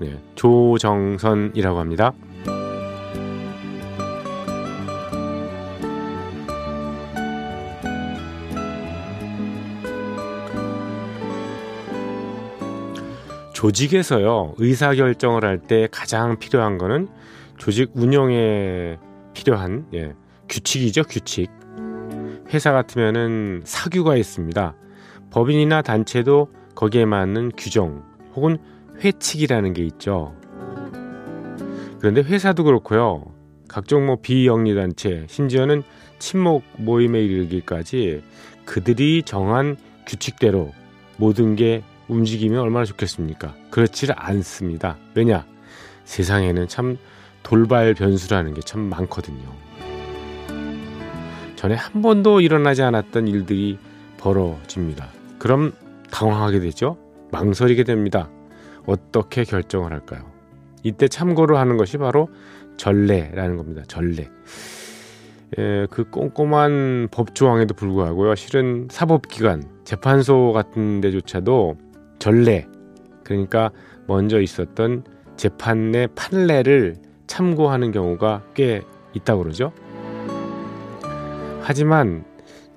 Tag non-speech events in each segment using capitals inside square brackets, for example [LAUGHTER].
네, 조정선이라고 합니다. 조직에서요 의사 결정을 할 때 가장 필요한 거는 조직 운영에 필요한 예, 규칙이죠 규칙 회사 같으면은 사규가 있습니다. 법인이나 단체도 거기에 맞는 규정 혹은 회칙이라는 게 있죠. 그런데 회사도 그렇고요. 각종 뭐 비영리 단체, 심지어는 친목 모임에 이르기까지 그들이 정한 규칙대로 모든 게 움직이면 얼마나 좋겠습니까? 그렇지를 않습니다. 왜냐? 세상에는 참 돌발 변수라는 게 참 많거든요. 전에 한 번도 일어나지 않았던 일들이 벌어집니다. 그럼 당황하게 되죠. 망설이게 됩니다. 어떻게 결정을 할까요? 이때 참고를 하는 것이 바로 전례라는 겁니다. 전례. 에, 그 꼼꼼한 법 조항에도 불구하고요. 실은 사법기관, 재판소 같은 데조차도 전례, 그러니까 먼저 있었던 재판 내 판례를 참고하는 경우가 꽤 있다고 그러죠. 하지만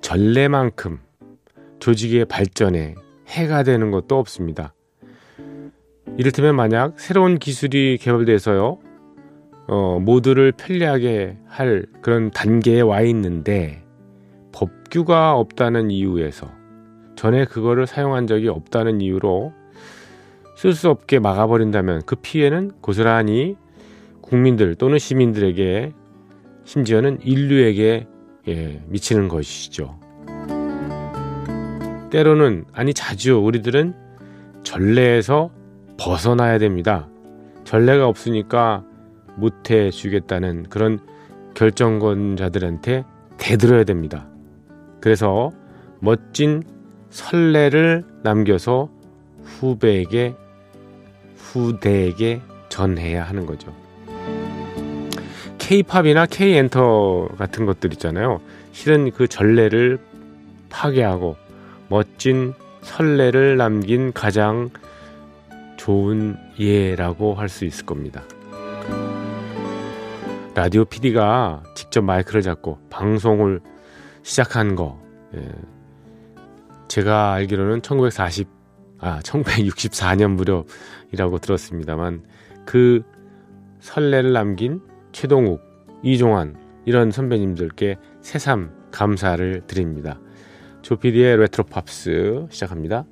전례만큼 조직의 발전에 해가 되는 것도 없습니다. 이를테면 만약 새로운 기술이 개발돼서요, 어, 모두를 편리하게 할 그런 단계에 와 있는데 법규가 없다는 이유에서 전에 그거를 사용한 적이 없다는 이유로 쓸 수 없게 막아버린다면 그 피해는 고스란히 국민들 또는 시민들에게 심지어는 인류에게 예, 미치는 것이죠. 때로는 아니 자주 우리들은 전례에서 벗어나야 됩니다. 전례가 없으니까 못해 주겠다는 그런 결정권자들한테 대들어야 됩니다. 그래서 멋진 선례를 남겨서 후배에게 후대에게 전해야 하는 거죠. K-팝이나 K-엔터 같은 것들 있잖아요. 실은 그 전례를 파괴하고 멋진 선례를 남긴 가장 좋은 예라고 할 수 있을 겁니다. 라디오 PD가 직접 마이크를 잡고 방송을 시작한 거, 예. 제가 알기로는 1940, 아, 1964년 무렵이라고 들었습니다만 그 선례를 남긴 최동욱, 이종환 이런 선배님들께 새삼 감사를 드립니다. 조피디의 레트로 팝스 시작합니다.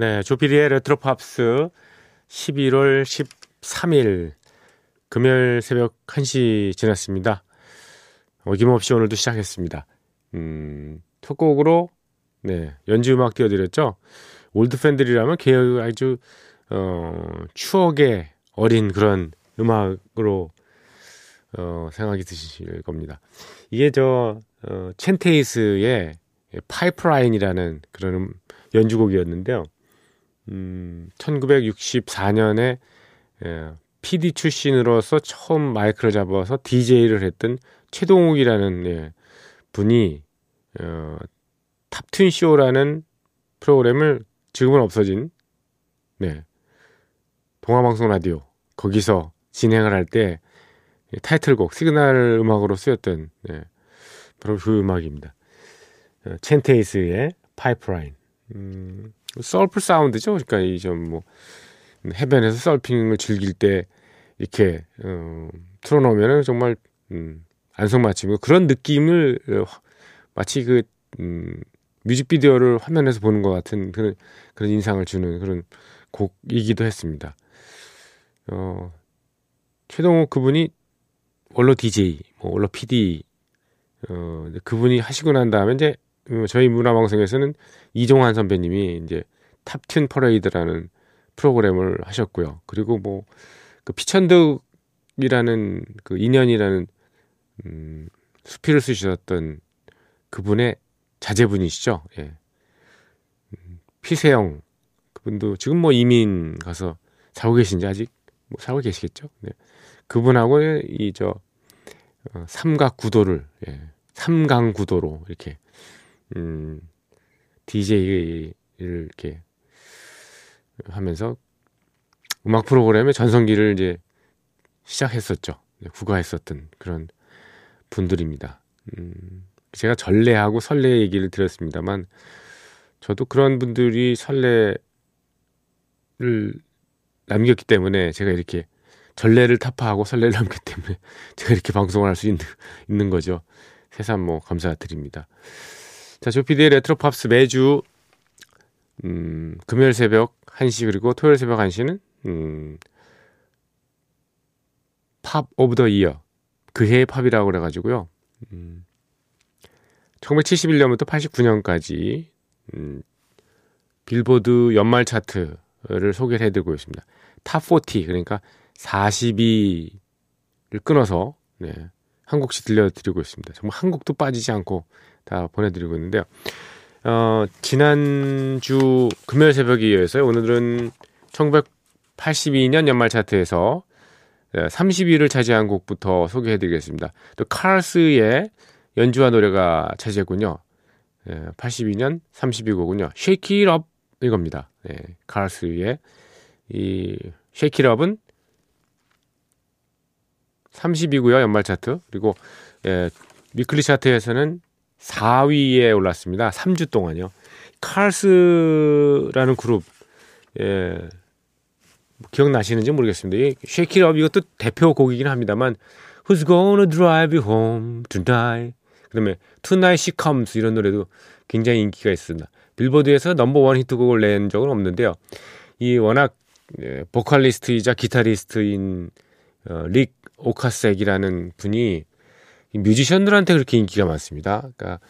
네, 조피디의 레트로 팝스 11월 13일 금요일 새벽 1시 지났습니다. 어김없이 오늘도 시작했습니다. 음, 첫 곡으로 네, 연주 음악 띄워드렸죠. 올드 팬들이라면 기억 아주 어, 추억의 어린 그런 음악으로 어, 생각이 드실 겁니다. 이게 저 어, Chantays의 Pipeline이라는 그런 연주곡이었는데요. 음, 1964년에 예, PD 출신으로서 처음 마이크를 잡아서 DJ를 했던 최동욱이라는 예, 분이 어, Top Tune 쇼라는 프로그램을 지금은 없어진 네, 동아방송 라디오 거기서 진행을 할 때 타이틀곡 시그널 음악으로 쓰였던 네, 바로 그 음악입니다. 어, 첸테이스의 파이프라인. 음, 썰프 사운드죠. 그러니까 이좀뭐 해변에서 서핑을 즐길 때 이렇게 어, 틀어놓으면은 정말 음, 안성맞춤이고 그런 느낌을 어, 마치 그 음, 뮤직비디오를 화면에서 보는 것 같은 그런 그런 인상을 주는 그런 곡이기도 했습니다. 어, 최동호 그분이 원로 DJ, 뭐 원로 PD, 어, 그분이 하시고 난 다음에 이제 어, 저희 문화방송에서는 이종환 선배님이 이제 탑튠 퍼레이드라는 프로그램을 하셨고요. 그리고 뭐 그 피천득이라는 그 인연이라는 음, 수필을 쓰셨던 그분의 자제분이시죠. 예. 음, 피세영 그분도 지금 뭐 이민 가서 살고 계신지 아직 뭐 살고 계시겠죠. 네. 그분하고 이저 어, 삼각 구도를 예. 삼강 구도로 이렇게 음 DJ를 이렇게 하면서 음악 프로그램의 전성기를 이제 시작했었죠. 네, 구가했었던 그런 분들입니다. 음, 제가 전례하고 설례 얘기를 드렸습니다만 저도 그런 분들이 선례를 남겼기 때문에 제가 이렇게 전례를 타파하고 선례를 남겼기 때문에 [LAUGHS] 제가 이렇게 방송을 할 수 있는, 있는 거죠. 새삼 뭐 감사드립니다. 자, 조피디의 레트로 팝스 매주 음, 금요일 새벽 1시 그리고 토요일 새벽 1시는 음, Pop of the Year 그 해의 팝이라고 그래가지고요. 음, 1971년부터 89년까지 음, 빌보드 연말 차트를 소개를 해드리고 있습니다. 탑 40, 그러니까 40위를 끊어서 네, 한 곡씩 들려드리고 있습니다. 정말 한 곡도 빠지지 않고 다 보내드리고 있는데요. 어, 지난주 금요일 새벽에 이어서 오늘은 1982년 연말 차트에서 30위를 차지한 곡부터 소개해드리겠습니다. 또 칼스의 연주와 노래가 차지했군요. 82년 32 곡은요. Shake It Up 이겁니다. 네, 칼스의 이 Shake It Up은 30위고요. 연말 차트. 그리고 예, 위클리 차트에서는 4위에 올랐습니다. 3주 동안요. 칼스라는 그룹 예. 뭐 기억나시는지 모르겠습니다. 이 Shake It Up 이것도 대표 곡이긴 합니다만 Who's Gonna Drive You Home Tonight 그다음에 Tonight She Comes 이런 노래도 굉장히 인기가 있습니다. 빌보드에서 넘버원 히트곡을 낸 적은 없는데요. 이 워낙 예, 보컬리스트이자 기타리스트인 어, 릭 오카색이라는 분이 뮤지션들한테 그렇게 인기가 많습니다. 그러니까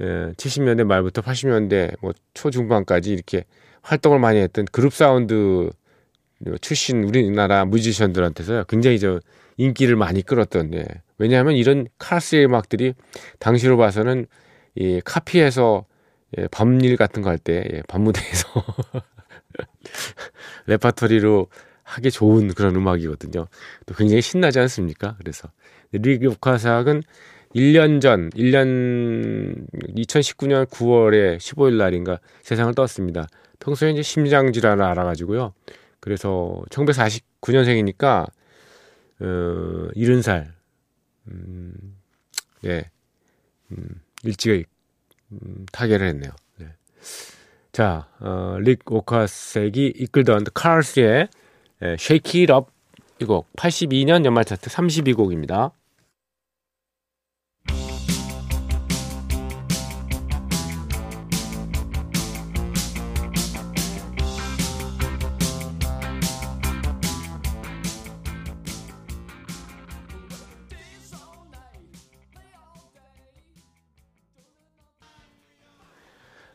예, 70년대 말부터 80년대 뭐 초중반까지 이렇게 활동을 많이 했던 그룹 사운드 출신 우리나라 뮤지션들한테서 굉장히 저 인기를 많이 끌었던 예. 왜냐하면 이런 Cars의 음악들이 당시로 봐서는 이 카피해서 예, 밤일 같은 거 할 때 예, 밤무대에서 [LAUGHS] 레파토리로 하기 좋은 그런 음악이거든요. 또 굉장히 신나지 않습니까? 그래서 리그 오카삭은 1년 전, 1년 2019년 9월에 15일 날인가 세상을 떴습니다. 평소에 이제 심장 질환을 알아가지고요. 그래서 1949년생이니까 어, 70살. 음, 예. 음, 일찍 음, 타계를 했네요. 네. 자, 어, 릭 오카색이 이끌던 카르스의 예, Shake It Up 이곡 82년 연말 차트 32곡입니다.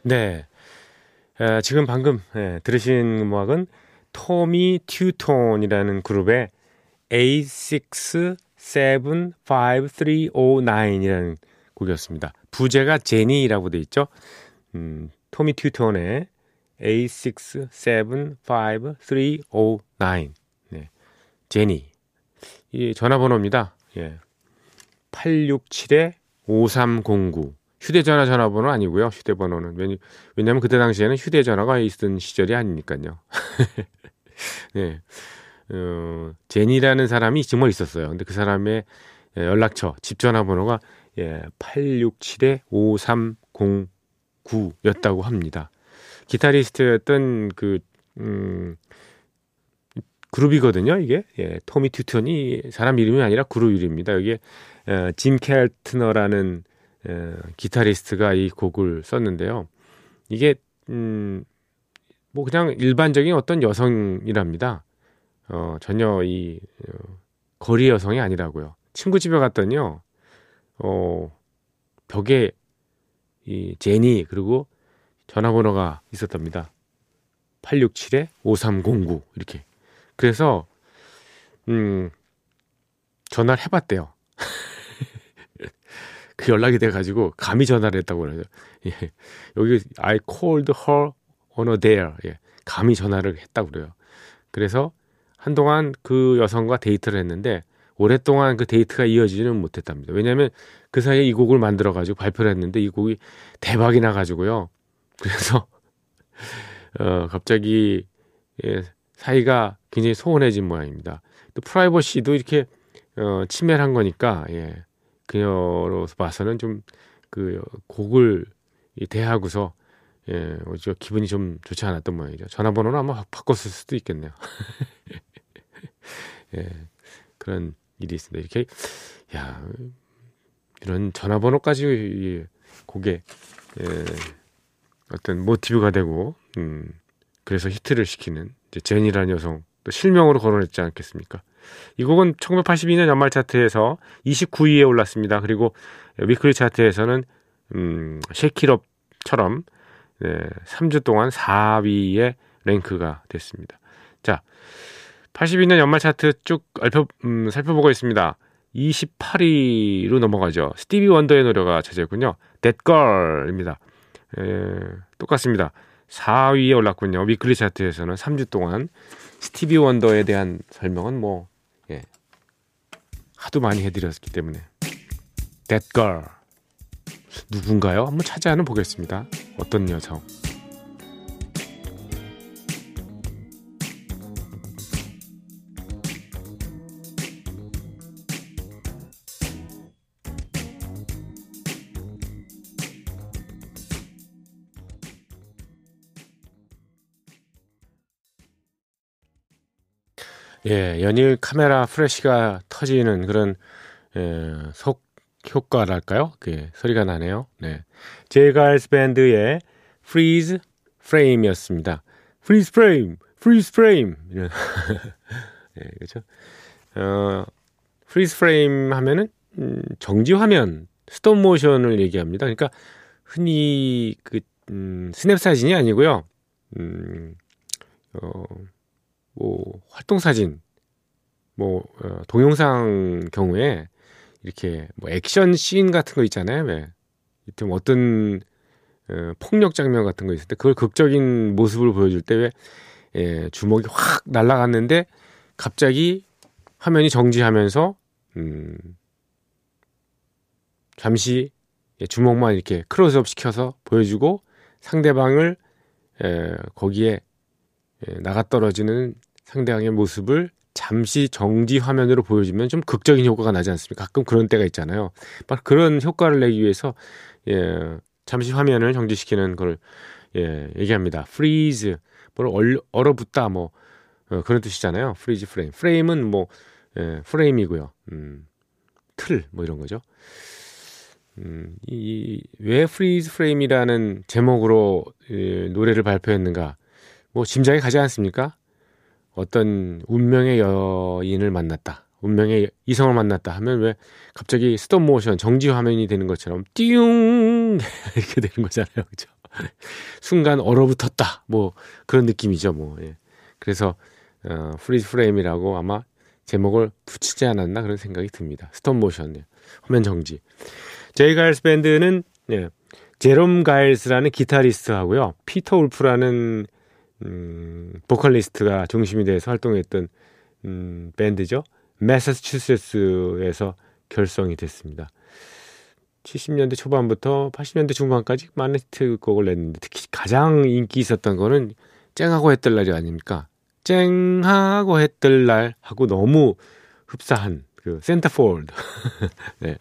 네. 에, 지금 방금 예, 들으신 음악은 토미 튜톤이라는 그룹의 A6735309이라는 곡이었습니다. 부제가 제니라고 돼 있죠. 음, 토미 튜톤의 A6735309 네. 제니 이 전화번호입니다. 예. 867-5309 휴대전화 전화번호 아니고요. 휴대번호는 왜냐, 왜냐면 그때 당시에는 휴대전화가 있던 시절이 아니니까요. [LAUGHS] 네. 어, 제니라는 사람이 정말 있었어요. 근데 그 사람의 예, 연락처, 집 전화번호가 예, 867-5309였다고 합니다. 기타리스트였던 그, 음, 그룹이거든요. 이게 예, 토미 튜턴이 사람 이름이 아니라 그룹 이름입니다. 여기에 어, 짐 켈트너라는 어, 기타리스트가 이 곡을 썼는데요. 이게 음, 뭐 그냥 일반적인 어떤 여성이랍니다. 어, 전혀 이 어, 거리 여성이 아니라고요. 친구 집에 갔더니요. 어, 벽에 이 제니 그리고 전화번호가 있었답니다. 867-5309 이렇게. 그래서 음 전화를 해 봤대요. 그 연락이 돼가지고 감히 전화를 했다고 그러죠. 예. 여기 I called her on a dare. 예. 감히 전화를 했다고 그래요. 그래서 한동안 그 여성과 데이트를 했는데 오랫동안 그 데이트가 이어지지는 못했답니다. 왜냐하면 그 사이에 이 곡을 만들어가지고 발표를 했는데 이 곡이 대박이 나가지고요. 그래서 [LAUGHS] 어, 갑자기 예, 사이가 굉장히 소원해진 모양입니다. 또 프라이버시도 이렇게 어, 침해를 한 거니까 예, 그녀로서 봐서는 좀 그 곡을 대하고서 예, 어저 기분이 좀 좋지 않았던 모양이죠. 전화번호는 아마 바꿨을 수도 있겠네요. [LAUGHS] 예, 그런 일이 있습니다. 이렇게 야 이런 전화번호까지 곡에 예, 어떤 모티브가 되고 음, 그래서 히트를 시키는 이제 제니라는 여성 또 실명으로 거론했지 않겠습니까? 이 곡은 1982년 연말 차트에서 29위에 올랐습니다. 그리고 위클리 차트에서는 음, 쉐키럽처럼 네, 3주 동안 4위에 랭크가 됐습니다. 자, 82년 연말 차트 쭉 알펴, 음, 살펴보고 있습니다. 28위로 넘어가죠. 스티비 원더의 노래가 차지했군요. That Girl입니다. 에, 똑같습니다. 4위에 올랐군요. 위클리 차트에서는 3주 동안 스티비 원더에 대한 설명은 뭐 예, 하도 많이 해드렸기 때문에 That Girl 누군가요? 한번 찾아는 보겠습니다. 어떤 여성? 예, 연일 카메라 프레시가 터지는 그런 예, 속 효과랄까요? 그 소리가 나네요. 네. 제갈스 밴드의 Freeze Frame이었습니다. Freeze Frame, Freeze Frame 이런 [LAUGHS] 예, 그렇죠. 어, Freeze Frame 하면은 음, 정지 화면, 스톱 모션을 얘기합니다. 그러니까 흔히 그 음, 스냅 사진이 아니고요. 음, 어, 뭐 활동 사진, 뭐 어, 동영상 경우에 이렇게 뭐 액션 씬 같은 거 있잖아요. 왜? 좀 어떤 어, 폭력 장면 같은 거 있을 때 그걸 극적인 모습을 보여줄 때 왜 예, 주먹이 확 날아갔는데 갑자기 화면이 정지하면서 음, 잠시 예, 주먹만 이렇게 크로스업 시켜서 보여주고 상대방을 에, 거기에 에, 나가 떨어지는 상대방의 모습을 잠시 정지 화면으로 보여주면 좀 극적인 효과가 나지 않습니까? 가끔 그런 때가 있잖아요. 막 그런 효과를 내기 위해서 예, 잠시 화면을 정지시키는 걸 예, 얘기합니다. freeze 뭘 얼 어붙다 뭐 어, 그런 뜻이잖아요. freeze frame. frame은 뭐 예, 프레임이고요. 음, 틀 뭐 이런 거죠. 음, 이, 왜 freeze frame이라는 제목으로 예, 노래를 발표했는가? 뭐 짐작이 가지 않습니까? 어떤 운명의 여인을 만났다. 운명의 이성을 만났다 하면 왜 갑자기 스톱 모션 정지 화면이 되는 것처럼 띠용 [LAUGHS] 이렇게 되는 거잖아요. 그죠? 순간 얼어붙었다. 뭐 그런 느낌이죠. 뭐. 예. 그래서 어, Freeze Frame이라고 아마 제목을 붙이지 않았나 그런 생각이 듭니다. 스톱 모션. 예. 화면 정지. 제이 가일스 밴드는 예. 제롬 가일스라는 기타리스트하고요. 피터 울프라는 음, 보컬리스트가 중심이 돼서 활동했던 음, 밴드죠. 매사추세츠에서 결성이 됐습니다. 70년대 초반부터 80년대 중반까지 많은 히트곡을 냈는데 특히 가장 인기 있었던 거는 쨍하고 해뜰 날이 아닙니까? 쨍하고 해뜰 날 하고 너무 흡사한 그 Centerfold. [LAUGHS] 네.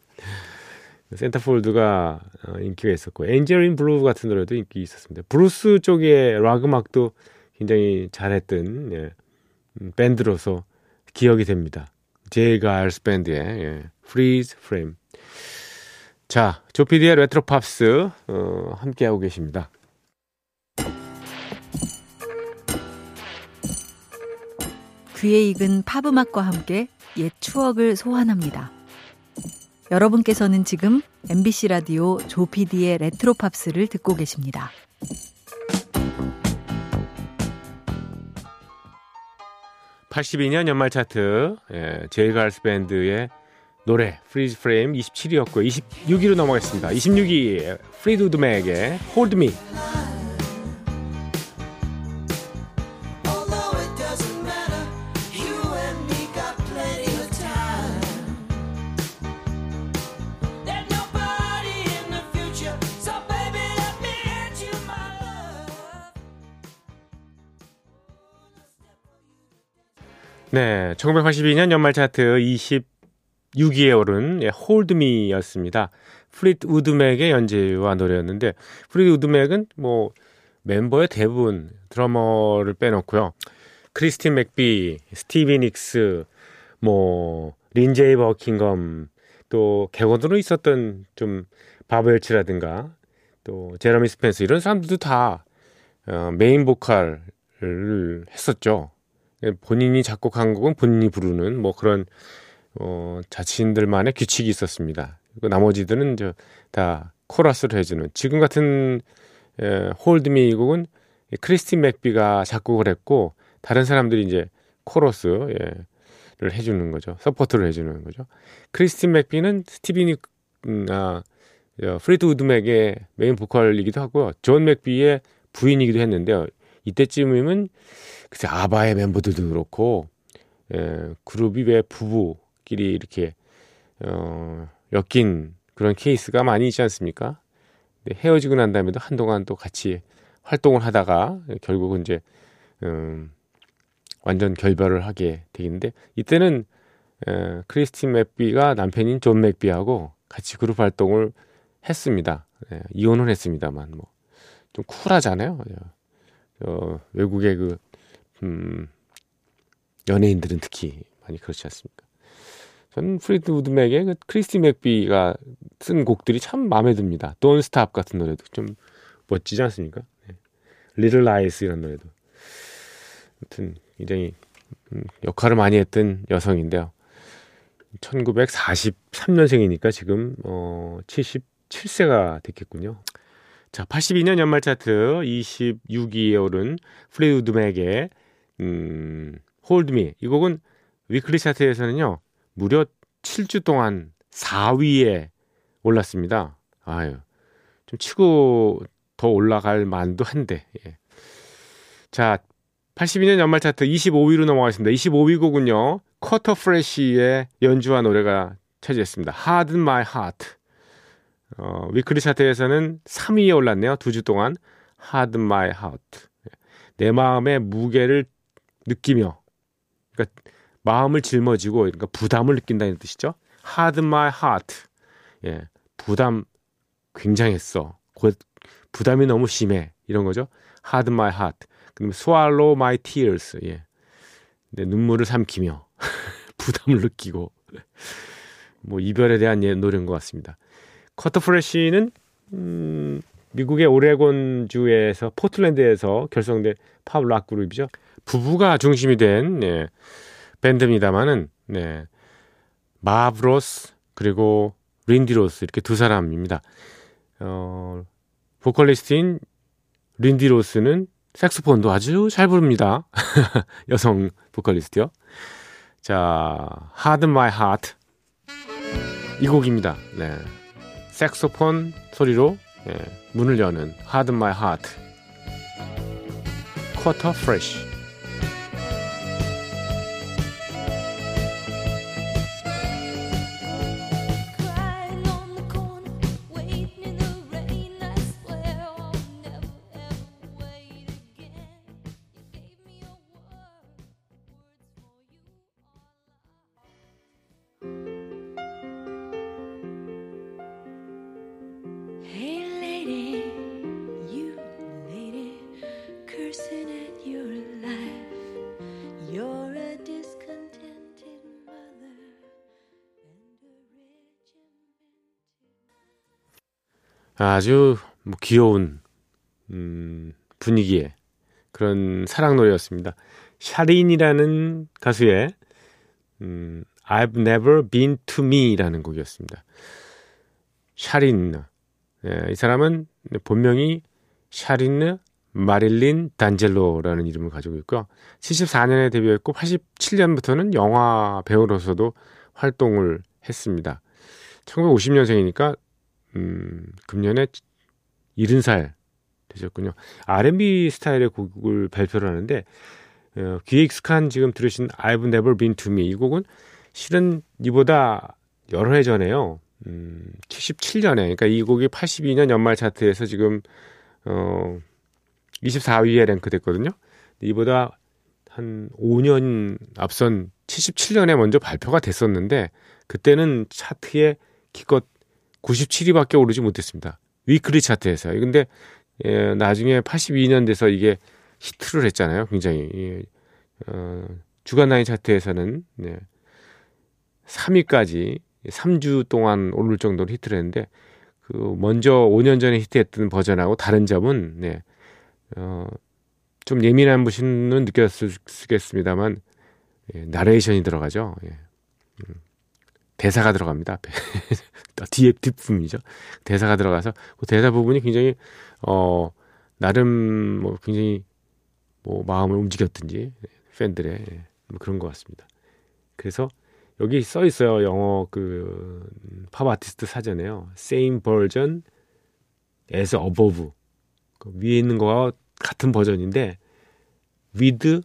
Centerfold가 어, 인기가 있었고 Angel in Blue 같은 노래도 인기 있었습니다. 블루스 쪽의 락 음악도 굉장히 잘했던 예, 음, 밴드로서 기억이 됩니다. 제이 가일스 밴드의 예, Freeze Frame. 자, 조피디의 레트로 팝스 어, 함께하고 계십니다. 귀에 익은 팝 음악과 함께 옛 추억을 소환합니다. 여러분께서는 지금 MBC 라디오 조피디의 레트로 팝스를 듣고 계십니다. (82년) 연말 차트 예, 제이 가일스 밴드의 노래 Freeze Frame 27위였고 26위로 넘어가겠습니다. 26위 Fleetwood Mac의 Hold Me 네, 1982년 연말 차트 26위에 오른 예, Hold Me였습니다. Fleetwood Mac의 연주와 노래였는데 Fleetwood Mac은 뭐 멤버의 대부분 드러머를 빼놓고요. 크리스틴 맥비, 스티비 닉스, 뭐 린제이 버킹검, 또 객원으로 있었던 좀 밥 웰치라든가 또 제러미 스펜스 이런 사람들도 다 어, 메인 보컬을 했었죠. 예, 본인이 작곡한 곡은 본인이 부르는 뭐 그런 어, 자신들만의 규칙이 있었습니다. 그 나머지들은 저 다 코러스를 해주는 지금 같은 에, Hold Me 곡은 크리스틴 맥비가 작곡을 했고 다른 사람들이 이제 코러스 예, 해주는 거죠. 서포트를 해주는 거죠. 크리스틴 맥비는 스티비 니 음, 아, Fleetwood Mac의 메인 보컬이기도 하고요. 존 맥비의 부인이기도 했는데요. 이때쯤이면 글쎄 아바의 멤버들도 그렇고 예, 그룹이 왜 부부끼리 이렇게 어, 엮인 그런 케이스가 많이 있지 않습니까? 헤어지고 난 다음에도 한동안 또 같이 활동을 하다가 결국은 이제 음, 완전 결별을 하게 되겠는데 이때는 에, 크리스틴 맥비가 남편인 존 맥비하고 같이 그룹 활동을 했습니다. 예, 이혼을 했습니다만 뭐 좀 쿨하잖아요. 어, 외국의 그 음, 연예인들은 특히 많이 그렇지 않습니까? 저는 Fleetwood Mac의 그 크리스티 맥비가 쓴 곡들이 참 마음에 듭니다. Don't Stop 같은 노래도 좀 멋지지 않습니까? 네. Little Lies 이런 노래도. 아무튼 굉장히 음, 역할을 많이 했던 여성인데요. 1943년생이니까 지금 어 77세가 됐겠군요. 자, 82년 연말 차트 26위에 오른 플리트우드 맥의 음, Hold Me. 이 곡은 weekly 차트에서는요. 무려 7주 동안 4위에 올랐습니다. 아유. 좀 치고 더 올라갈 만도 한데. 예. 자, 82년 연말 차트 25위로 넘어가겠습니다. 25위 곡은요. 쿼터 프레쉬의 연주와 노래가 차지했습니다. Harden My Heart. 어, 위클리 차트에서는 3위에 올랐네요. 두 주 동안. Harden My Heart. 내 마음의 무게를 느끼며 그러니까 마음을 짊어지고 그러니까 부담을 느낀다는 뜻이죠. Hard my heart. 예. 부담 굉장했어. 부담이 너무 심해. 이런 거죠. Hard my heart. 그다음에 swallow my tears. 예. 내 눈물을 삼키며 [LAUGHS] 부담을 느끼고 뭐 이별에 대한 예, 노래인 것 같습니다. 커터 프레쉬는 음, 미국의 오레곤 주에서 포틀랜드에서 결성된 팝락 그룹이죠. 부부가 중심이 된 네, 밴드입니다만은 네, 마브로스 그리고 린디로스 이렇게 두 사람입니다. 어, 보컬리스트인 린디로스는 색소폰도 아주 잘 부릅니다. [LAUGHS] 여성 보컬리스트요. 자, Hard My Heart 이 곡입니다. 네. 색소폰 소리로 네, 문을 여는 Hard My Heart lady, you 아주 뭐 귀여운 음, 분위기의 그런 사랑 노래였습니다. 샤린이라는 가수의 음, I've Never Been to Me라는 곡이었습니다. 샤린, 예, 이 사람은 본명이 샤린 마릴린 단젤로라는 이름을 가지고 있고요. 74년에 데뷔했고 87년부터는 영화 배우로서도 활동을 했습니다. 1950년생이니까 음, 금년에 70살 되셨군요. R&B 스타일의 곡을 발표를 하는데 어, 귀에 익숙한 지금 들으신 I've Never Been to Me 이 곡은 실은 이보다 여러 해 전에요. 음, 77년에 그러니까 이 곡이 82년 연말 차트에서 지금 어 24위에 랭크됐거든요. 이보다 한 5년 앞선 77년에 먼저 발표가 됐었는데 그때는 차트에 기껏 97위밖에 오르지 못했습니다. 위클리 차트에서. 근데 예, 나중에 82년 돼서 이게 히트를 했잖아요. 굉장히 예, 어, 주간 나이 차트에서는 네, 3위까지 3주 동안 오를 정도로 히트를 했는데 그 먼저 5년 전에 히트했던 버전하고 다른 점은 네, 어, 좀 예민한 분은 느꼈겠습니다만 예, 나레이션이 들어가죠. 예. 음, 대사가 들어갑니다. [LAUGHS] 뒤에 뒷부분이죠. 대사가 들어가서 그 대사 부분이 굉장히 어 나름 뭐 굉장히 뭐 마음을 움직였든지 팬들의 뭐 그런 것 같습니다. 그래서 여기 써 있어요. 영어 그 팝 아티스트 사전에요. same version as above. 그 위에 있는 거와 같은 버전인데 with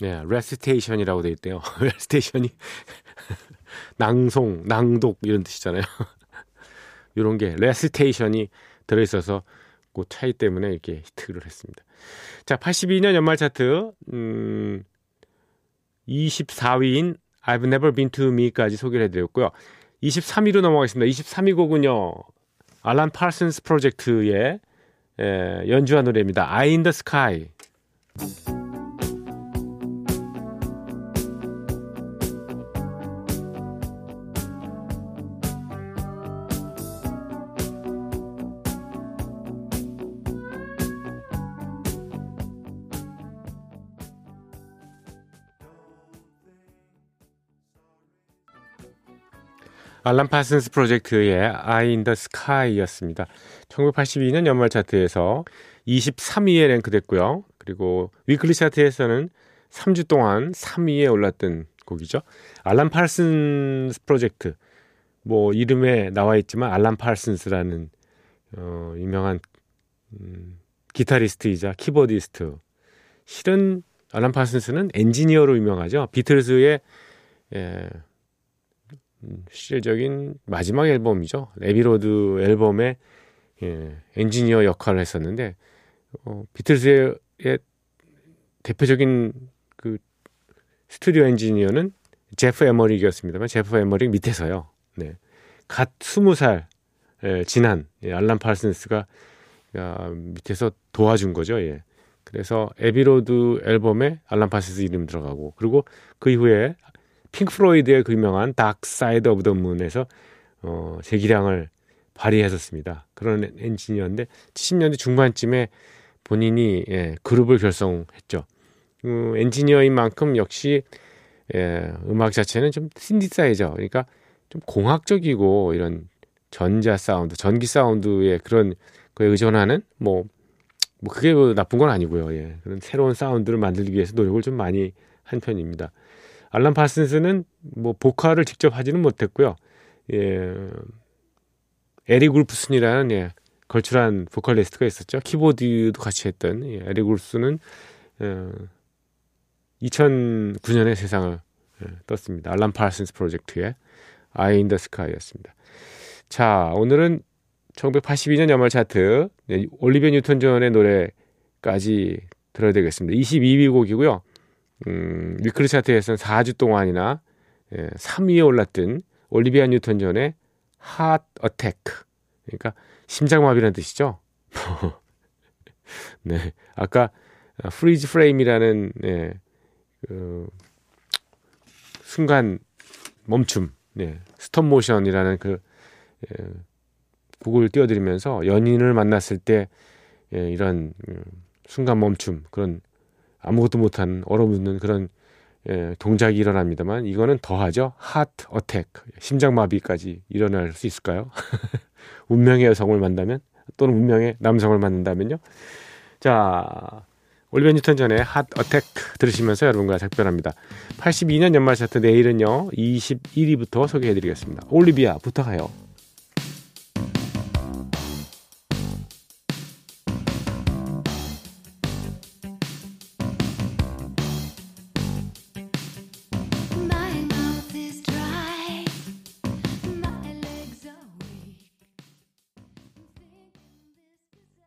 네, recitation이라고 돼 있대요. [LAUGHS] recitation이 [LAUGHS] 낭송, 낭독 이런 뜻이잖아요. [LAUGHS] 이런 게 recitation이 들어 있어서 그 차이 때문에 이렇게 히트를 했습니다. 자, 82년 연말 차트 음 24위인 I've Never Been to Me까지 소개를 해드렸고요. 23위로 넘어가겠습니다. 23위 곡은요. 알란 파슨스 프로젝트의 에, 연주한 노래입니다. Eye in the Sky. 알란 파슨스 프로젝트의 Eye in the Sky였습니다. 1982년 연말 차트에서 23위에 랭크됐고요. 그리고 weekly 차트에서는 3주 동안 3위에 올랐던 곡이죠. 알란 파슨스 프로젝트. 뭐 이름에 나와 있지만 알란 파슨스라는 어, 유명한 음, 기타리스트이자 키보디스트. 실은 알란 파슨스는 엔지니어로 유명하죠. 비틀즈의 예, 실질적인 마지막 앨범이죠. Abbey Road 앨범의 예, 엔지니어 역할을 했었는데 어, 비틀즈의 대표적인 그 스튜디오 엔지니어는 제프 에머릭이었습니다만 제프 에머릭 밑에서요. 네. 갓 스무 살 예, 지난 예, 알란 파슨스가 야, 밑에서 도와준 거죠. 예. 그래서 Abbey Road 앨범에 알란 파슨스 이름 들어가고 그리고 그 이후에 핑크 플로이드의 그 유명한 Dark Side of the Moon에서 어, 제 기량을 발휘했었습니다. 그런 엔지니어인데 70년대 중반쯤에 본인이 예, 그룹을 결성했죠. 음, 엔지니어인 만큼 역시 예, 음악 자체는 좀 신디사이저 그러니까 좀 공학적이고 이런 전자 사운드, 전기 사운드의 그런 거에 의존하는 뭐, 뭐 그게 뭐 나쁜 건 아니고요. 예. 그런 새로운 사운드를 만들기 위해서 노력을 좀 많이 한 편입니다. 알란 파슨스는 뭐 보컬을 직접 하지는 못했고요. 예. 에릭 울프슨이라는 예, 걸출한 보컬리스트가 있었죠. 키보드도 같이 했던 예, 에릭 울프슨은 어, 2009년에 세상을 예, 떴습니다. 알란 파슨스 프로젝트의 Eye in the Sky였습니다. 자, 오늘은 1982년 연말 차트 네, 올리비아 뉴턴 존의 노래까지 들어야 되겠습니다. 22위 곡이고요. 음, weekly 차트에서는 4주 동안이나 예, 3위에 올랐던 올리비아 뉴턴 존의 Heart Attack. 그러니까 심장마비라는 뜻이죠. [LAUGHS] 네. 아까 Freeze Frame이라는 예, 그 순간 멈춤, 네. stop motion이라는 그 예, 곡을 띄워드리면서 연인을 만났을 때 예, 이런 음, 순간 멈춤 그런 아무것도 못한 얼어붙는 그런 예, 동작이 일어납니다만 이거는 더하죠. 하트 어택, 심장마비까지 일어날 수 있을까요? [LAUGHS] 운명의 여성을 만나면 또는 운명의 남성을 만난다면요. 자, 올리베 뉴턴 전에 핫 어택 들으시면서 여러분과 작별합니다. 82년 연말 차트 내일은요 21위부터 소개해드리겠습니다. 올리비아 부탁해요.